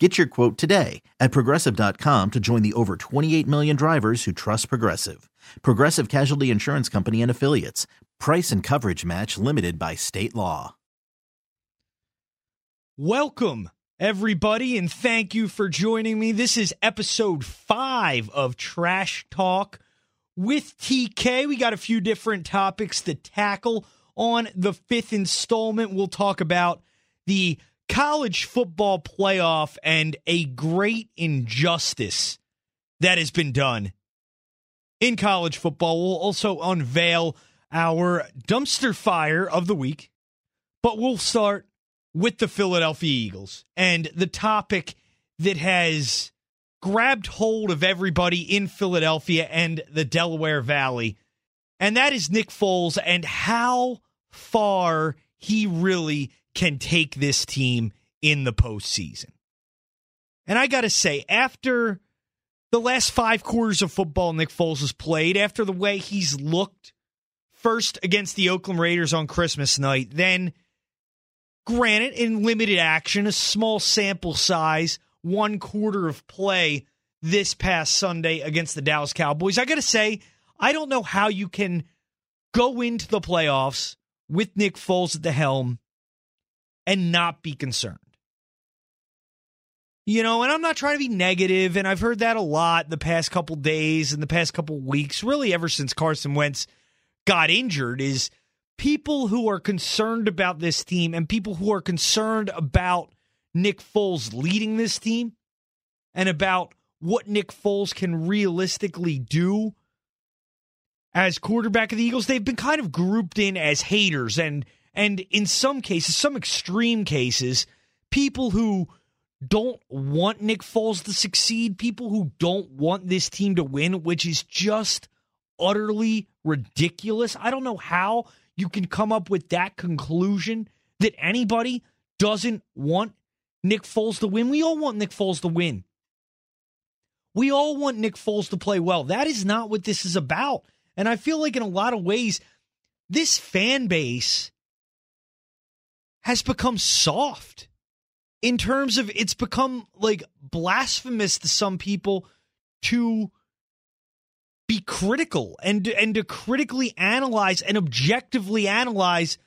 Get your quote today at progressive.com to join the over 28 million drivers who trust Progressive. Progressive Casualty Insurance Company and Affiliates. Price and coverage match limited by state law. Welcome, everybody, and thank you for joining me. This is episode five of Trash Talk with TK. We got a few different topics to tackle on the fifth installment. We'll talk about the college football playoff and a great injustice that has been done in college football. We'll also unveil our dumpster fire of the week, but we'll start with the Philadelphia Eagles and the topic that has grabbed hold of everybody in Philadelphia and the Delaware Valley, and that is Nick Foles and how far he really can take this team in the postseason. And I got to say, after the last five quarters of football Nick Foles has played, after the way he's looked, first against the Oakland Raiders on Christmas night, then, granted, in limited action, a small sample size, one quarter of play this past Sunday against the Dallas Cowboys. I got to say, I don't know how you can go into the playoffs with Nick Foles at the helm and not be concerned. You know, and I'm not trying to be negative, and I've heard that a lot the past couple days and the past couple weeks, really ever since Carson Wentz got injured, is people who are concerned about this team and people who are concerned about Nick Foles leading this team and about what Nick Foles can realistically do as quarterback of the Eagles, they've been kind of grouped in as haters and and in some cases, some extreme cases, people who don't want Nick Foles to succeed, people who don't want this team to win, which is just utterly ridiculous. I don't know how you can come up with that conclusion that anybody doesn't want Nick Foles to win. We all want Nick Foles to win. We all want Nick Foles to play well. That is not what this is about. And I feel like in a lot of ways, this fan base has become soft in terms of it's become like blasphemous to some people to be critical and and to critically analyze and objectively analyze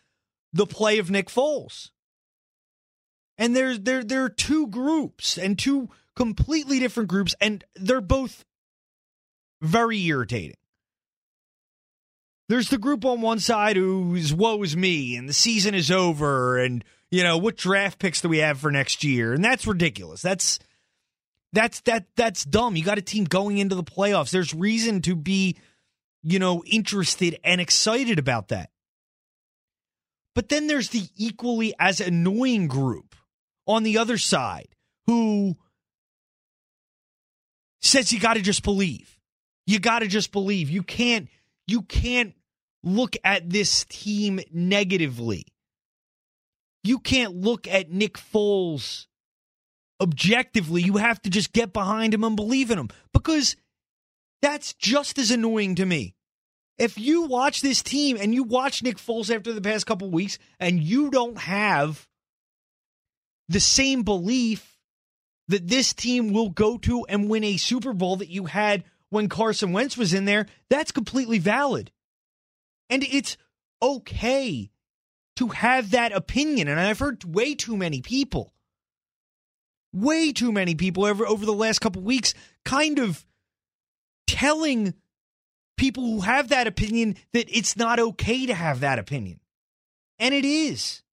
the play of Nick Foles. And there's there there are two groups and two completely different groups and they're both very irritating. There's the group on one side who's woe is me and the season is over and you know what draft picks do we have for next year and that's ridiculous. That's that's that that's dumb. You got a team going into the playoffs. There's reason to be you know interested and excited about that. But then there's the equally as annoying group on the other side who says you got to just believe. You got to just believe. You can't you can't look at this team negatively. You can't look at Nick Foles objectively. You have to just get behind him and believe in him because that's just as annoying to me. If you watch this team and you watch Nick Foles after the past couple weeks and you don't have the same belief that this team will go to and win a Super Bowl that you had when Carson Wentz was in there, that's completely valid. And it's okay to have that opinion. And I've heard way too many people, way too many people over, over the last couple weeks kind of telling people who have that opinion that it's not okay to have that opinion. And it is.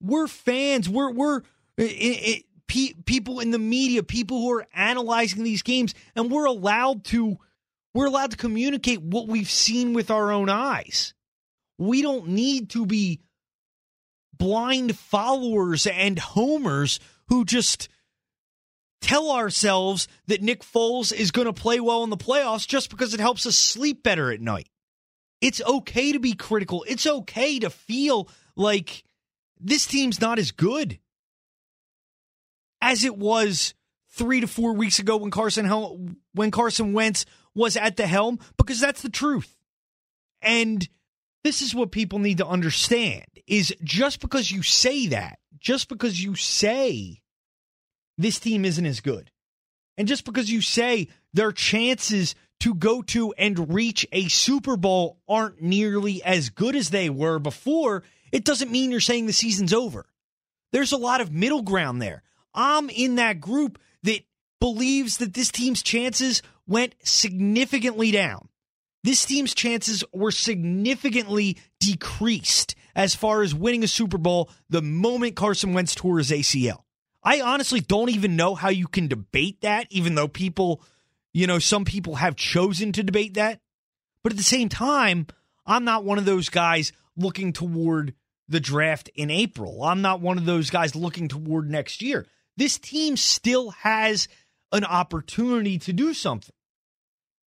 We're fans. We're, we're, it, it, pe- people in the media, people who are analyzing these games, and we're allowed to we're allowed to communicate what we've seen with our own eyes. We don't need to be blind followers and homers who just tell ourselves that Nick Foles is going to play well in the playoffs just because it helps us sleep better at night. It's okay to be critical. It's okay to feel like this team's not as good as it was three to four weeks ago when Carson Hel- when Carson Wentz was at the helm, because that's the truth. And this is what people need to understand is just because you say that, just because you say this team isn't as good, and just because you say their chances to go to and reach a Super Bowl aren't nearly as good as they were before, it doesn't mean you're saying the season's over. There's a lot of middle ground there. I'm in that group that believes that this team's chances went significantly down. This team's chances were significantly decreased as far as winning a Super Bowl the moment Carson Wentz tore his ACL. I honestly don't even know how you can debate that, even though people, you know, some people have chosen to debate that. But at the same time, I'm not one of those guys looking toward the draft in April. I'm not one of those guys looking toward next year. This team still has an opportunity to do something,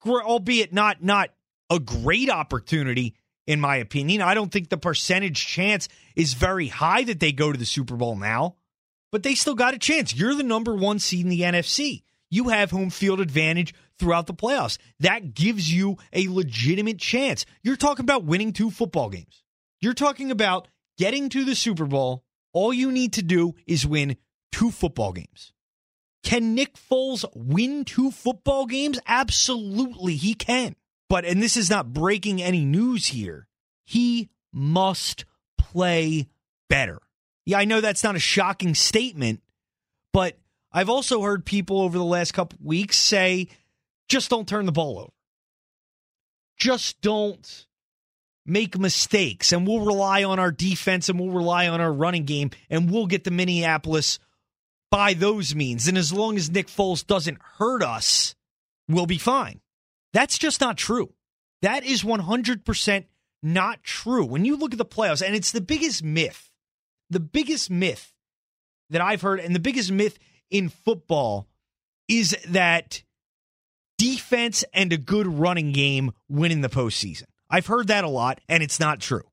albeit not not a great opportunity in my opinion. I don't think the percentage chance is very high that they go to the Super Bowl now, but they still got a chance. You're the number one seed in the NFC. You have home field advantage throughout the playoffs. That gives you a legitimate chance. You're talking about winning two football games. You're talking about getting to the Super Bowl. All you need to do is win two football games. Can Nick Foles win two football games? Absolutely, he can. But, and this is not breaking any news here, he must play better. Yeah, I know that's not a shocking statement, but I've also heard people over the last couple weeks say, just don't turn the ball over. Just don't make mistakes, and we'll rely on our defense and we'll rely on our running game, and we'll get to Minneapolis by those means. And as long as Nick Foles doesn't hurt us, we'll be fine. That's just not true. That is 100% not true. When you look at the playoffs, and it's the biggest myth, the biggest myth that I've heard, and the biggest myth in football is that defense and a good running game win in the postseason. I've heard that a lot, and it's not true.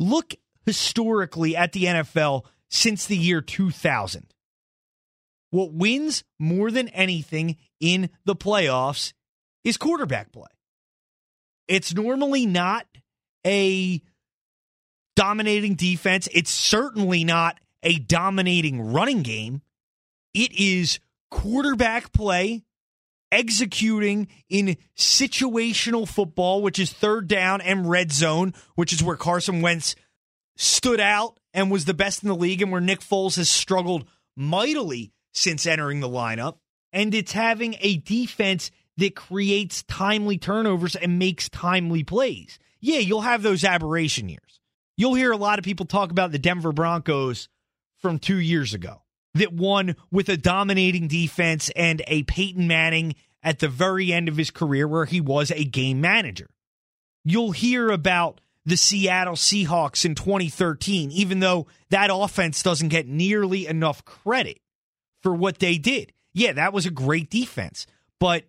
Look historically at the NFL since the year 2000. What wins more than anything in the playoffs is quarterback play. It's normally not a dominating defense. It's certainly not a dominating running game. It is quarterback play executing in situational football, which is third down and red zone, which is where Carson Wentz stood out and was the best in the league and where Nick Foles has struggled mightily since entering the lineup. And it's having a defense that creates timely turnovers and makes timely plays. Yeah, you'll have those aberration years. You'll hear a lot of people talk about the Denver Broncos from two years ago that won with a dominating defense and a Peyton Manning at the very end of his career where he was a game manager. You'll hear about the Seattle Seahawks in 2013, even though that offense doesn't get nearly enough credit for what they did. Yeah, that was a great defense, but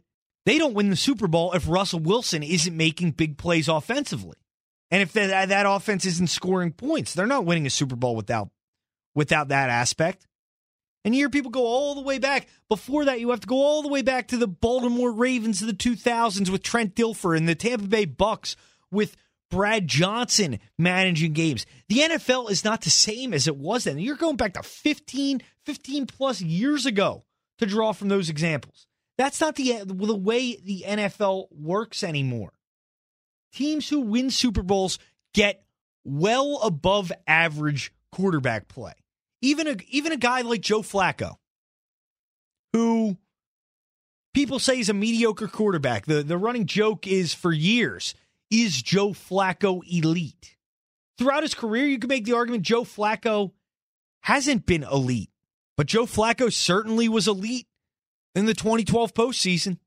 they don't win the Super Bowl if Russell Wilson isn't making big plays offensively. And if that, that offense isn't scoring points, they're not winning a Super Bowl without without that aspect. And you hear people go all the way back. Before that, you have to go all the way back to the Baltimore Ravens of the 2000s with Trent Dilfer and the Tampa Bay Bucks with Brad Johnson managing games. The NFL is not the same as it was then. You're going back to 15, 15 plus years ago to draw from those examples. That's not the the way the NFL works anymore. Teams who win Super Bowls get well above average quarterback play. Even a even a guy like Joe Flacco, who people say is a mediocre quarterback. The the running joke is for years is Joe Flacco elite? Throughout his career, you could make the argument Joe Flacco hasn't been elite, but Joe Flacco certainly was elite in the 2012 postseason.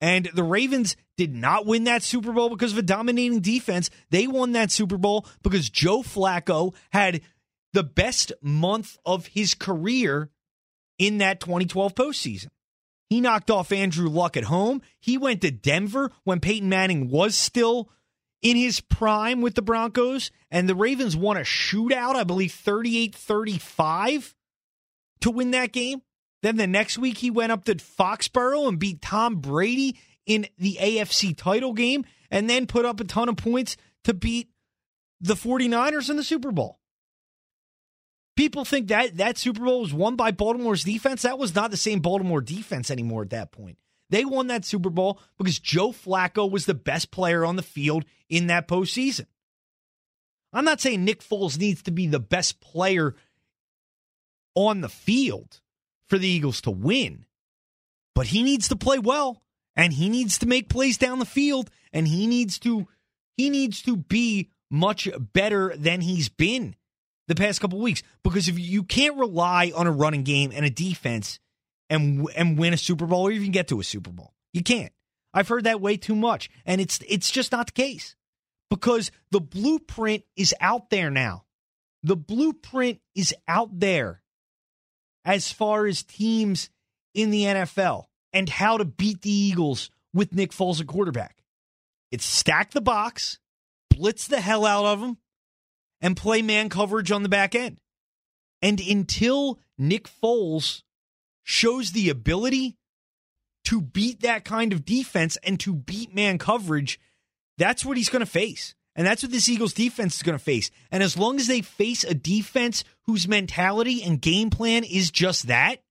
And the Ravens did not win that Super Bowl because of a dominating defense. They won that Super Bowl because Joe Flacco had the best month of his career in that 2012 postseason. He knocked off Andrew Luck at home. He went to Denver when Peyton Manning was still in his prime with the Broncos, and the Ravens won a shootout, I believe 38 35 to win that game. Then the next week, he went up to Foxborough and beat Tom Brady in the AFC title game, and then put up a ton of points to beat the 49ers in the Super Bowl. People think that that Super Bowl was won by Baltimore's defense. That was not the same Baltimore defense anymore at that point. They won that Super Bowl because Joe Flacco was the best player on the field in that postseason. I'm not saying Nick Foles needs to be the best player on the field for the Eagles to win, but he needs to play well and he needs to make plays down the field and he needs to he needs to be much better than he's been the past couple weeks because if you can't rely on a running game and a defense and and win a Super Bowl or even get to a Super Bowl. You can't. I've heard that way too much and it's it's just not the case. Because the blueprint is out there now. The blueprint is out there as far as teams in the NFL and how to beat the Eagles with Nick Foles at quarterback. It's stack the box, blitz the hell out of them, and play man coverage on the back end. And until Nick Foles shows the ability to beat that kind of defense and to beat man coverage, that's what he's going to face. And that's what this Eagles defense is going to face. And as long as they face a defense whose mentality and game plan is just that,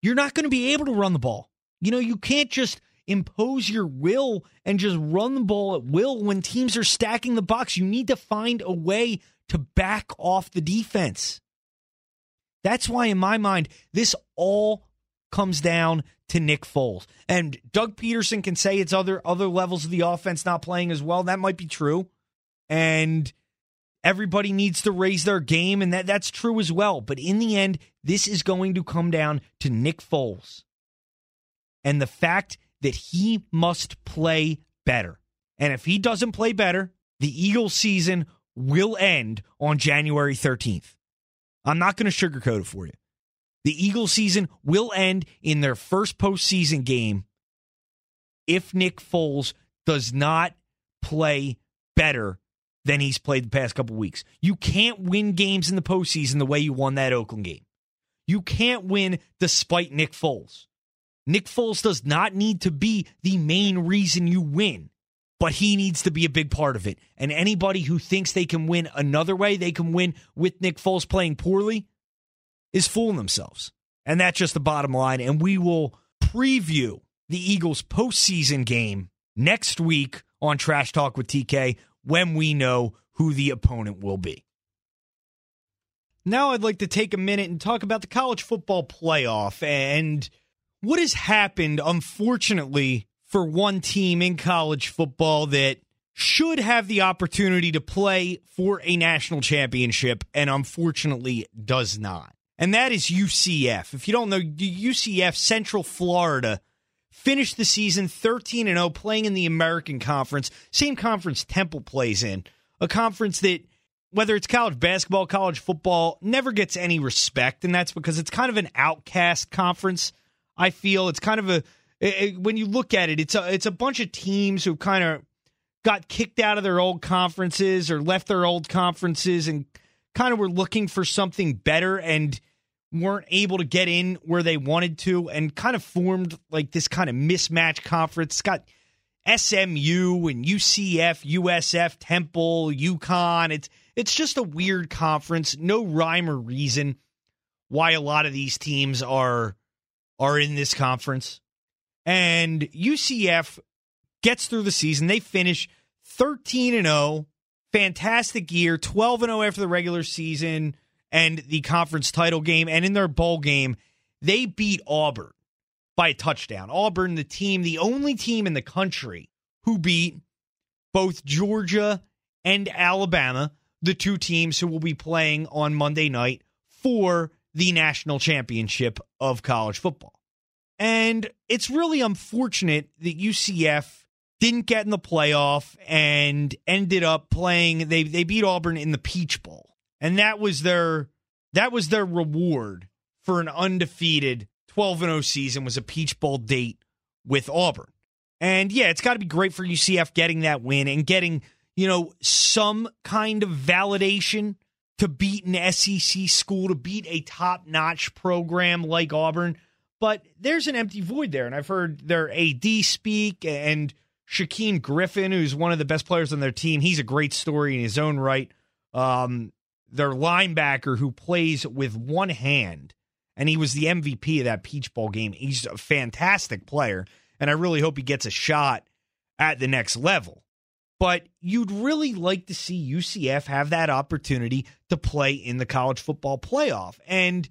you're not going to be able to run the ball. You know, you can't just impose your will and just run the ball at will when teams are stacking the box. You need to find a way to back off the defense. That's why, in my mind, this all comes down to Nick Foles. And Doug Pederson can say it's other other levels of the offense not playing as well. That might be true. And everybody needs to raise their game, and that, that's true as well. But in the end, this is going to come down to Nick Foles and the fact that he must play better. And if he doesn't play better, the Eagles season will end on January 13th. I'm not going to sugarcoat it for you. The Eagles season will end in their first postseason game if Nick Foles does not play better than he's played the past couple weeks. You can't win games in the postseason the way you won that Oakland game. You can't win despite Nick Foles. Nick Foles does not need to be the main reason you win, but he needs to be a big part of it. And anybody who thinks they can win another way, they can win with Nick Foles playing poorly, is fooling themselves. And that's just the bottom line. And we will preview the Eagles postseason game next week on Trash Talk with TK when we know who the opponent will be. Now, I'd like to take a minute and talk about the college football playoff and what has happened, unfortunately, for one team in college football that should have the opportunity to play for a national championship and unfortunately does not. And that is UCF. If you don't know, UCF Central Florida finished the season 13 and 0 playing in the American Conference, same conference Temple plays in, a conference that whether it's college basketball, college football, never gets any respect and that's because it's kind of an outcast conference I feel it's kind of a it, when you look at it, it's a it's a bunch of teams who kind of got kicked out of their old conferences or left their old conferences and kind of were looking for something better and weren't able to get in where they wanted to and kind of formed like this kind of mismatch conference. It's got SMU and UCF, USF, Temple, UConn. It's it's just a weird conference. No rhyme or reason why a lot of these teams are are in this conference. And UCF gets through the season. They finish 13 and 0. Fantastic year, 12 and 0 after the regular season and the conference title game. And in their bowl game, they beat Auburn by a touchdown. Auburn, the team, the only team in the country who beat both Georgia and Alabama, the two teams who will be playing on Monday night for the national championship of college football. And it's really unfortunate that UCF didn't get in the playoff and ended up playing they they beat Auburn in the Peach Bowl. And that was their that was their reward for an undefeated 12 0 season was a Peach Bowl date with Auburn. And yeah, it's got to be great for UCF getting that win and getting, you know, some kind of validation to beat an SEC school, to beat a top notch program like Auburn. But there's an empty void there. And I've heard their AD speak and Shaquem Griffin, who's one of the best players on their team. He's a great story in his own right. Um, their linebacker who plays with one hand, and he was the MVP of that Peach Bowl game. He's a fantastic player and I really hope he gets a shot at the next level. But you'd really like to see UCF have that opportunity to play in the college football playoff. And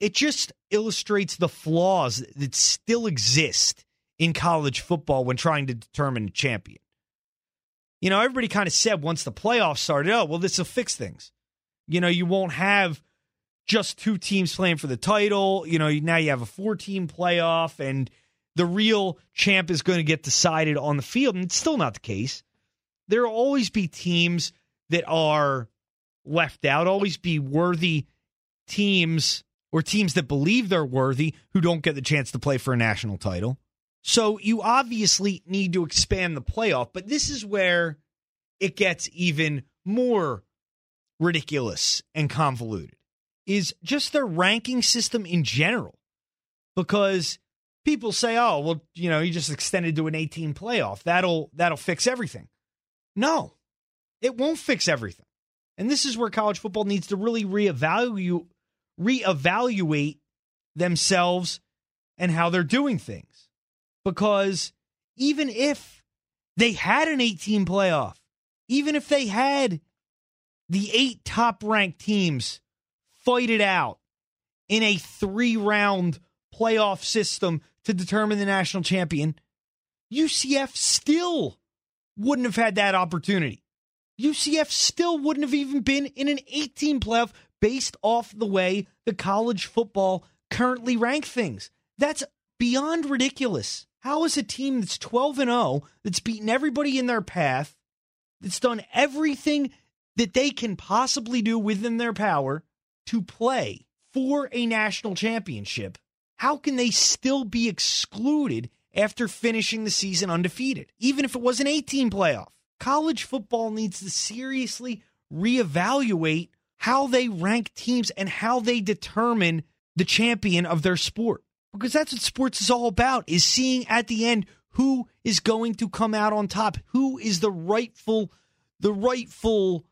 it just illustrates the flaws that still exist in college football when trying to determine a champion. You know, everybody kind of said once the playoffs started, oh, well, this will fix things. You know, you won't have just two teams playing for the title. You know, now you have a four team playoff and the real champ is going to get decided on the field. And it's still not the case. There will always be teams that are left out, always be worthy teams or teams that believe they're worthy who don't get the chance to play for a national title. So you obviously need to expand the playoff, but this is where it gets even more ridiculous and convoluted is just their ranking system in general. Because people say, "Oh, well, you know, you just extended to an 18 playoff. That'll that'll fix everything." No. It won't fix everything. And this is where college football needs to really reevaluate reevaluate themselves and how they're doing things. Because even if they had an 18 playoff, even if they had the eight top ranked teams fight it out in a three round playoff system to determine the national champion, UCF still wouldn't have had that opportunity. UCF still wouldn't have even been in an 18 playoff based off the way the college football currently rank things. That's beyond ridiculous. How is a team that's 12 and 0, that's beaten everybody in their path, that's done everything that they can possibly do within their power to play for a national championship how can they still be excluded after finishing the season undefeated, even if it was an 18 playoff? College football needs to seriously reevaluate how they rank teams and how they determine the champion of their sport. Because that's what sports is all about, is seeing at the end who is going to come out on top, who is the rightful the rightful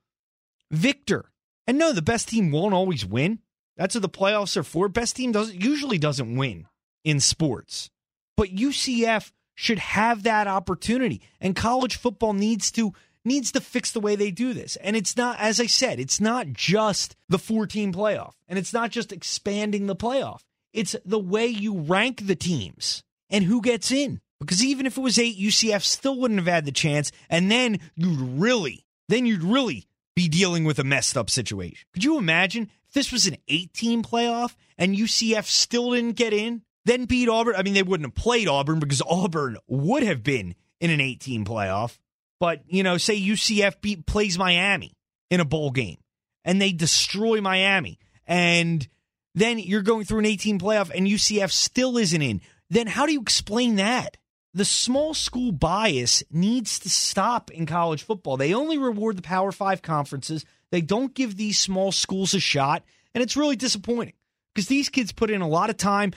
victor. And no, the best team won't always win. That's what the playoffs are for. Best team doesn't usually doesn't win in sports. But UCF should have that opportunity. And college football needs to needs to fix the way they do this. And it's not as I said, it's not just the 14 playoff. And it's not just expanding the playoff. It's the way you rank the teams and who gets in. Because even if it was 8, UCF still wouldn't have had the chance and then you'd really then you'd really be dealing with a messed up situation. Could you imagine this was an 18 playoff and UCF still didn't get in, then beat Auburn. I mean, they wouldn't have played Auburn because Auburn would have been in an 18 playoff. But, you know, say UCF beat, plays Miami in a bowl game and they destroy Miami. And then you're going through an 18 playoff and UCF still isn't in. Then how do you explain that? The small school bias needs to stop in college football. They only reward the Power Five conferences they don't give these small schools a shot, and it's really disappointing because these kids put in a lot of time.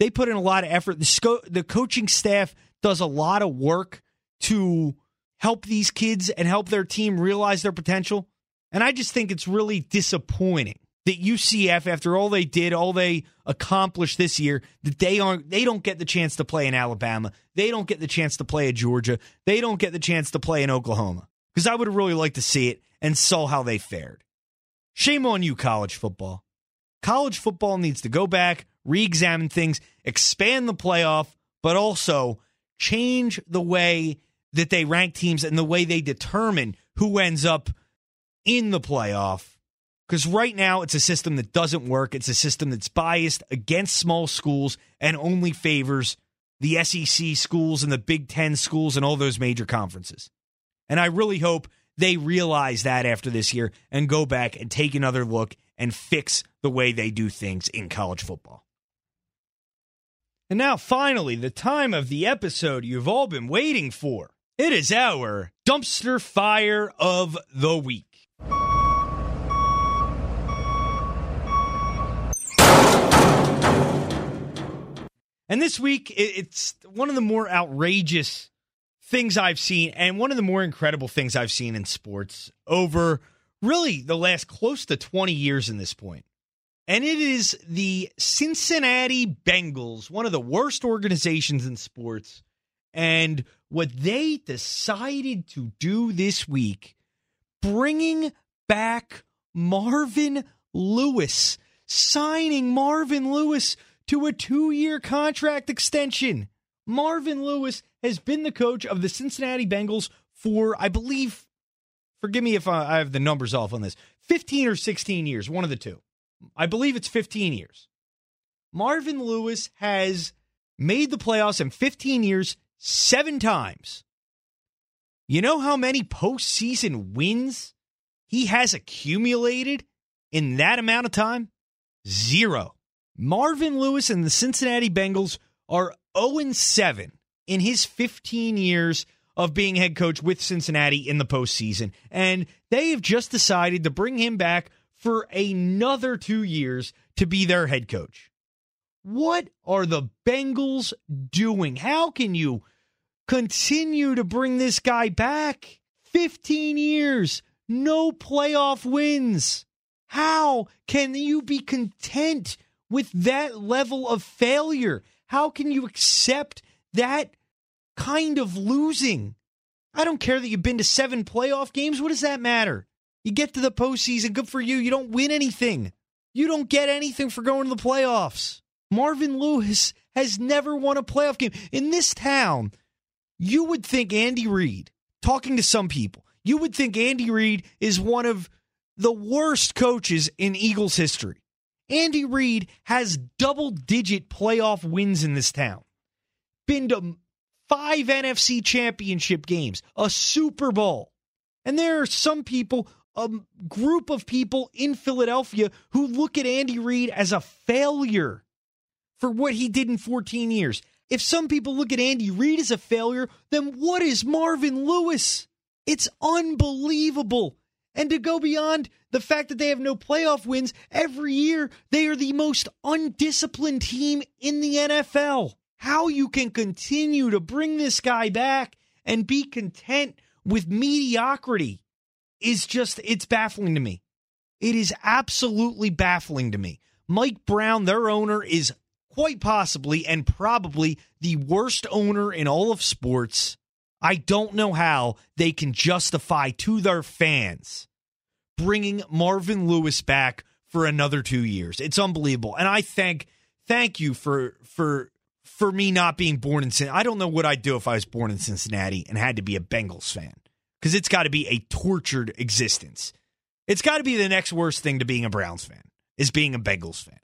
They put in a lot of effort. The, sco- the coaching staff does a lot of work to help these kids and help their team realize their potential. And I just think it's really disappointing that UCF, after all they did, all they accomplished this year, that they aren't they don't get the chance to play in Alabama. They don't get the chance to play at Georgia. They don't get the chance to play in Oklahoma. Because I would really liked to see it and saw how they fared. Shame on you, college football. College football needs to go back, re examine things, expand the playoff, but also change the way that they rank teams and the way they determine who ends up in the playoff. Because right now, it's a system that doesn't work. It's a system that's biased against small schools and only favors the SEC schools and the Big Ten schools and all those major conferences. And I really hope they realize that after this year and go back and take another look and fix the way they do things in college football. And now, finally, the time of the episode you've all been waiting for. It is our dumpster fire of the week. And this week, it's one of the more outrageous things I've seen, and one of the more incredible things I've seen in sports over really the last close to 20 years in this point. And it is the Cincinnati Bengals, one of the worst organizations in sports. And what they decided to do this week, bringing back Marvin Lewis, signing Marvin Lewis to a two year contract extension. Marvin Lewis has been the coach of the Cincinnati Bengals for, I believe, forgive me if I have the numbers off on this, 15 or 16 years, one of the two. I believe it's 15 years. Marvin Lewis has made the playoffs in 15 years seven times. You know how many postseason wins he has accumulated in that amount of time? Zero. Marvin Lewis and the Cincinnati Bengals are 0 7 in his 15 years of being head coach with Cincinnati in the postseason. And they have just decided to bring him back for another two years to be their head coach. What are the Bengals doing? How can you continue to bring this guy back? 15 years, no playoff wins. How can you be content with that level of failure? How can you accept that kind of losing? I don't care that you've been to seven playoff games. What does that matter? You get to the postseason, good for you. You don't win anything. You don't get anything for going to the playoffs. Marvin Lewis has never won a playoff game. In this town, you would think Andy Reid, talking to some people, you would think Andy Reid is one of the worst coaches in Eagles history. Andy Reid has double digit playoff wins in this town. Been to five NFC championship games, a Super Bowl. And there are some people, a group of people in Philadelphia who look at Andy Reid as a failure for what he did in 14 years. If some people look at Andy Reid as a failure, then what is Marvin Lewis? It's unbelievable. And to go beyond the fact that they have no playoff wins every year, they are the most undisciplined team in the NFL. How you can continue to bring this guy back and be content with mediocrity is just, it's baffling to me. It is absolutely baffling to me. Mike Brown, their owner, is quite possibly and probably the worst owner in all of sports. I don't know how they can justify to their fans bringing Marvin Lewis back for another 2 years. It's unbelievable. And I thank thank you for for for me not being born in Cincinnati. I don't know what I'd do if I was born in Cincinnati and had to be a Bengals fan cuz it's got to be a tortured existence. It's got to be the next worst thing to being a Browns fan is being a Bengals fan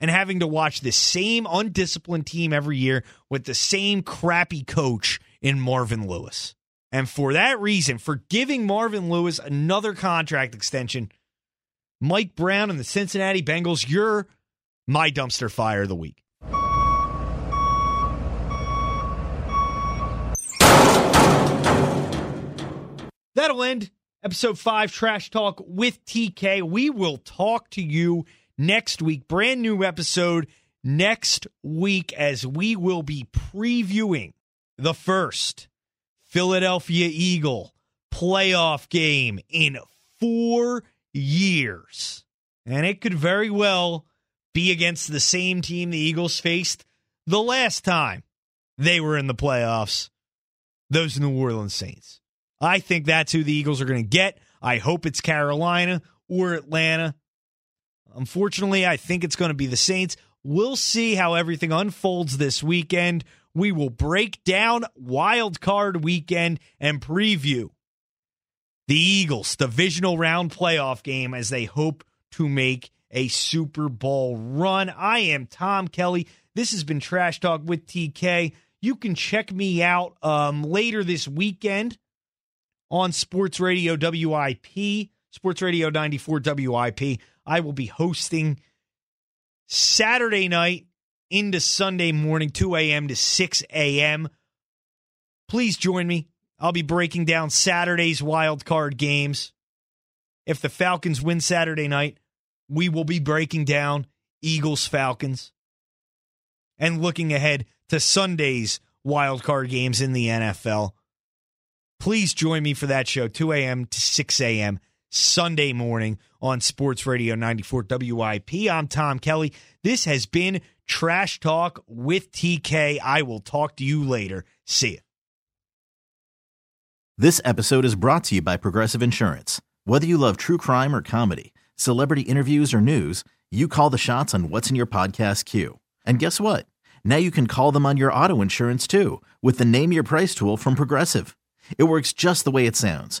and having to watch the same undisciplined team every year with the same crappy coach in Marvin Lewis. And for that reason, for giving Marvin Lewis another contract extension, Mike Brown and the Cincinnati Bengals, you're my dumpster fire of the week. That'll end episode five Trash Talk with TK. We will talk to you next week. Brand new episode next week as we will be previewing the first Philadelphia Eagle playoff game in four years. And it could very well be against the same team the Eagles faced the last time they were in the playoffs, those New Orleans Saints. I think that's who the Eagles are going to get. I hope it's Carolina or Atlanta. Unfortunately, I think it's going to be the Saints. We'll see how everything unfolds this weekend. We will break down wild card weekend and preview the Eagles divisional round playoff game as they hope to make a Super Bowl run. I am Tom Kelly. This has been Trash Talk with TK. You can check me out um, later this weekend on Sports Radio WIP, Sports Radio 94 WIP. I will be hosting Saturday night into Sunday morning, 2 a.m. to 6 a.m. Please join me. I'll be breaking down Saturday's wild card games. If the Falcons win Saturday night, we will be breaking down Eagles Falcons and looking ahead to Sunday's wild card games in the NFL. Please join me for that show, 2 a.m. to 6 a.m. Sunday morning on Sports Radio 94 WIP. I'm Tom Kelly. This has been Trash Talk with TK. I will talk to you later. See you. This episode is brought to you by Progressive Insurance. Whether you love true crime or comedy, celebrity interviews or news, you call the shots on what's in your podcast queue. And guess what? Now you can call them on your auto insurance too with the Name Your Price tool from Progressive. It works just the way it sounds.